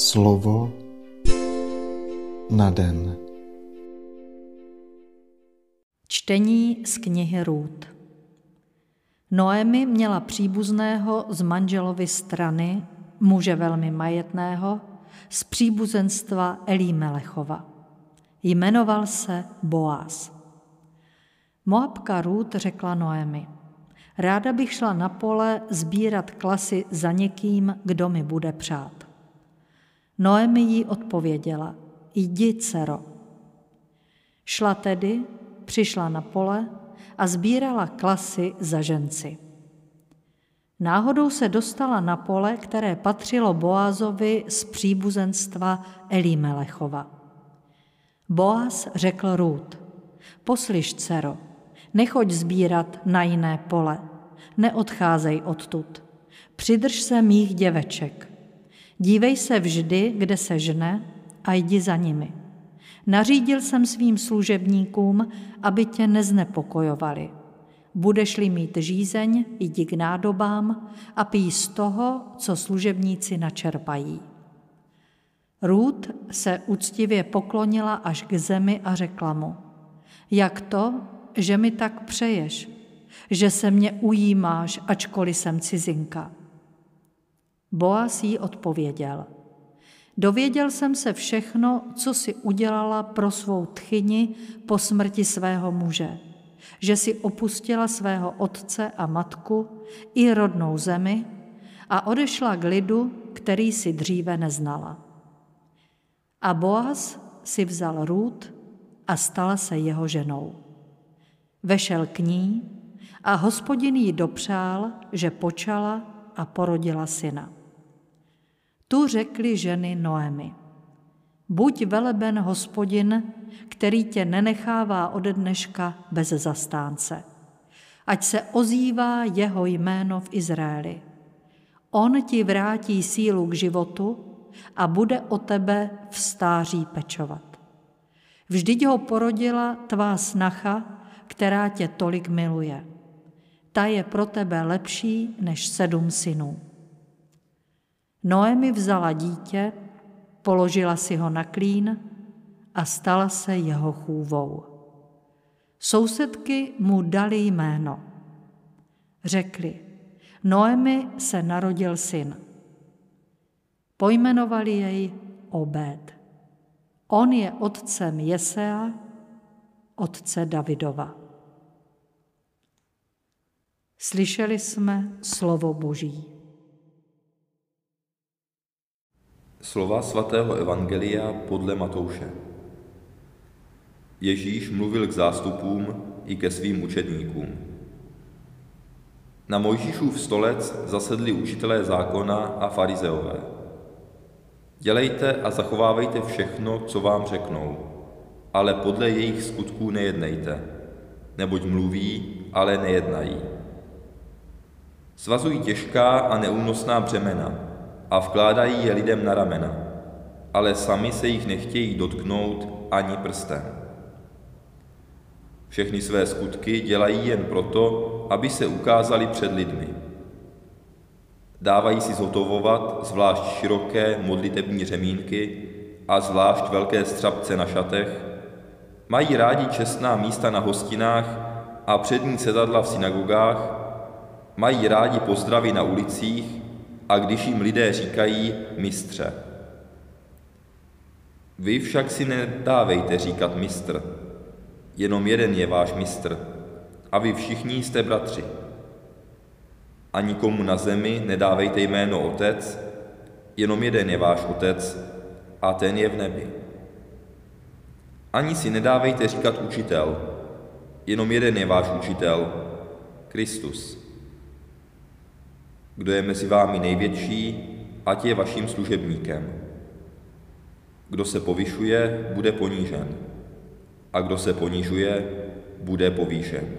Slovo na den. Čtení z knihy Růd. Noemi měla příbuzného z manželovy strany, muže velmi majetného, z příbuzenstva Elímelechova. Jmenoval se Boaz. Moabka Růd řekla Noemi, ráda bych šla na pole sbírat klasy za někým, kdo mi bude přát. Noemi jí odpověděla, jdi, dcero. Šla tedy, přišla na pole a sbírala klasy za ženci. Náhodou se dostala na pole, které patřilo Boázovi z příbuzenstva Elímelechova. Boaz řekl Růd, poslyš, dcero, nechoď sbírat na jiné pole, neodcházej odtud, přidrž se mých děveček, Dívej se vždy, kde se žne, a jdi za nimi. Nařídil jsem svým služebníkům, aby tě neznepokojovali. Budeš-li mít žízeň, jdi k nádobám a pij z toho, co služebníci načerpají. Růd se úctivě poklonila až k zemi a řekla mu, jak to, že mi tak přeješ, že se mě ujímáš, ačkoliv jsem cizinka. Boaz jí odpověděl. Dověděl jsem se všechno, co si udělala pro svou tchyni po smrti svého muže, že si opustila svého otce a matku i rodnou zemi a odešla k lidu, který si dříve neznala. A Boaz si vzal Růd a stala se jeho ženou. Vešel k ní a hospodin jí dopřál, že počala a porodila syna. Tu řekli ženy Noemi. Buď veleben hospodin, který tě nenechává ode dneška bez zastánce. Ať se ozývá jeho jméno v Izraeli. On ti vrátí sílu k životu a bude o tebe v stáří pečovat. Vždyť ho porodila tvá snacha, která tě tolik miluje. Ta je pro tebe lepší než sedm synů. Noemi vzala dítě, položila si ho na klín a stala se jeho chůvou. Sousedky mu dali jméno. Řekli, Noemi se narodil syn. Pojmenovali jej Obed. On je otcem Jesea, otce Davidova. Slyšeli jsme slovo Boží. Slova svatého Evangelia podle Matouše. Ježíš mluvil k zástupům i ke svým učedníkům. Na Mojžíšův stolec zasedli učitelé zákona a farizeové. Dělejte a zachovávejte všechno, co vám řeknou, ale podle jejich skutků nejednejte, neboť mluví, ale nejednají. Svazují těžká a neúnosná břemena, a vkládají je lidem na ramena, ale sami se jich nechtějí dotknout ani prstem. Všechny své skutky dělají jen proto, aby se ukázali před lidmi. Dávají si zhotovovat zvlášť široké modlitební řemínky a zvlášť velké střapce na šatech, mají rádi čestná místa na hostinách a přední sedadla v synagogách, mají rádi pozdravy na ulicích a když jim lidé říkají mistře. Vy však si nedávejte říkat mistr, jenom jeden je váš mistr a vy všichni jste bratři. A nikomu na zemi nedávejte jméno otec, jenom jeden je váš otec a ten je v nebi. Ani si nedávejte říkat učitel, jenom jeden je váš učitel, Kristus. Kdo je mezi vámi největší, ať je vaším služebníkem. Kdo se povyšuje, bude ponížen. A kdo se ponižuje, bude povýšen.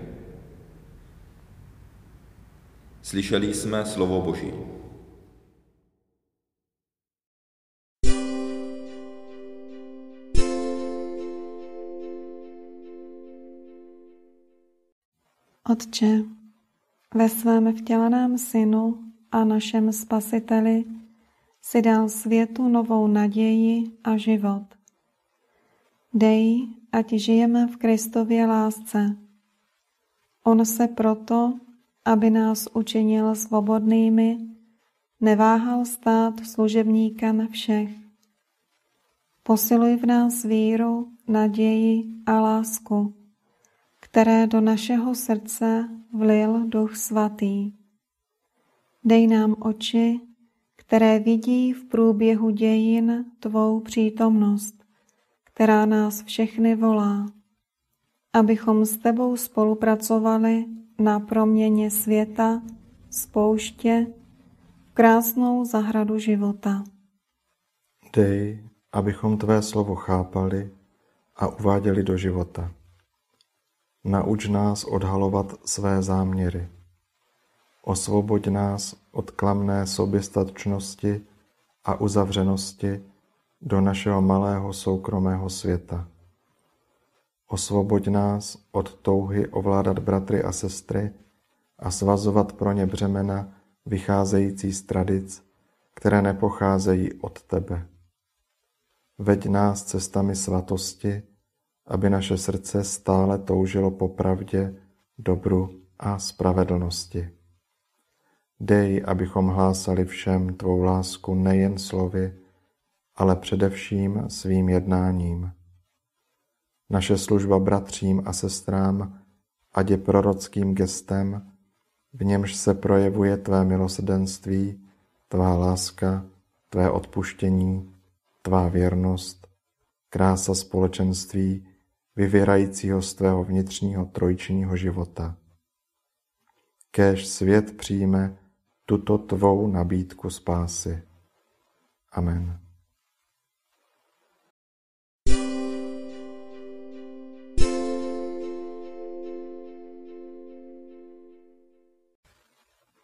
Slyšeli jsme slovo Boží. Otče, ve svém vtěleném synu a našem spasiteli si dal světu novou naději a život. Dej, ať žijeme v Kristově lásce. On se proto, aby nás učinil svobodnými, neváhal stát služebníkem všech. Posiluj v nás víru, naději a lásku, které do našeho srdce vlil Duch Svatý. Dej nám oči, které vidí v průběhu dějin Tvou přítomnost, která nás všechny volá, abychom s Tebou spolupracovali na proměně světa, spouště, krásnou zahradu života. Dej, abychom Tvé slovo chápali a uváděli do života. Nauč nás odhalovat své záměry. Osvoboď nás od klamné soběstačnosti a uzavřenosti do našeho malého soukromého světa. Osvoboď nás od touhy ovládat bratry a sestry a svazovat pro ně břemena vycházející z tradic, které nepocházejí od tebe. Veď nás cestami svatosti, aby naše srdce stále toužilo po pravdě, dobru a spravedlnosti. Dej, abychom hlásali všem tvou lásku nejen slovy, ale především svým jednáním. Naše služba bratřím a sestrám ať je prorockým gestem, v němž se projevuje tvé milosrdenství, tvá láska, tvé odpuštění, tvá věrnost, krása společenství, vyvěrajícího z tvého vnitřního trojčního života. Kéž svět přijme tuto tvou nabídku spásy. Amen.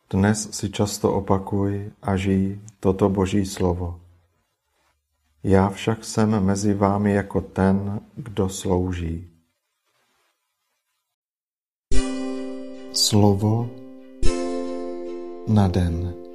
Dnes si často opakuj a žij toto Boží slovo. Já však jsem mezi vámi jako ten, kdo slouží. Slovo na den.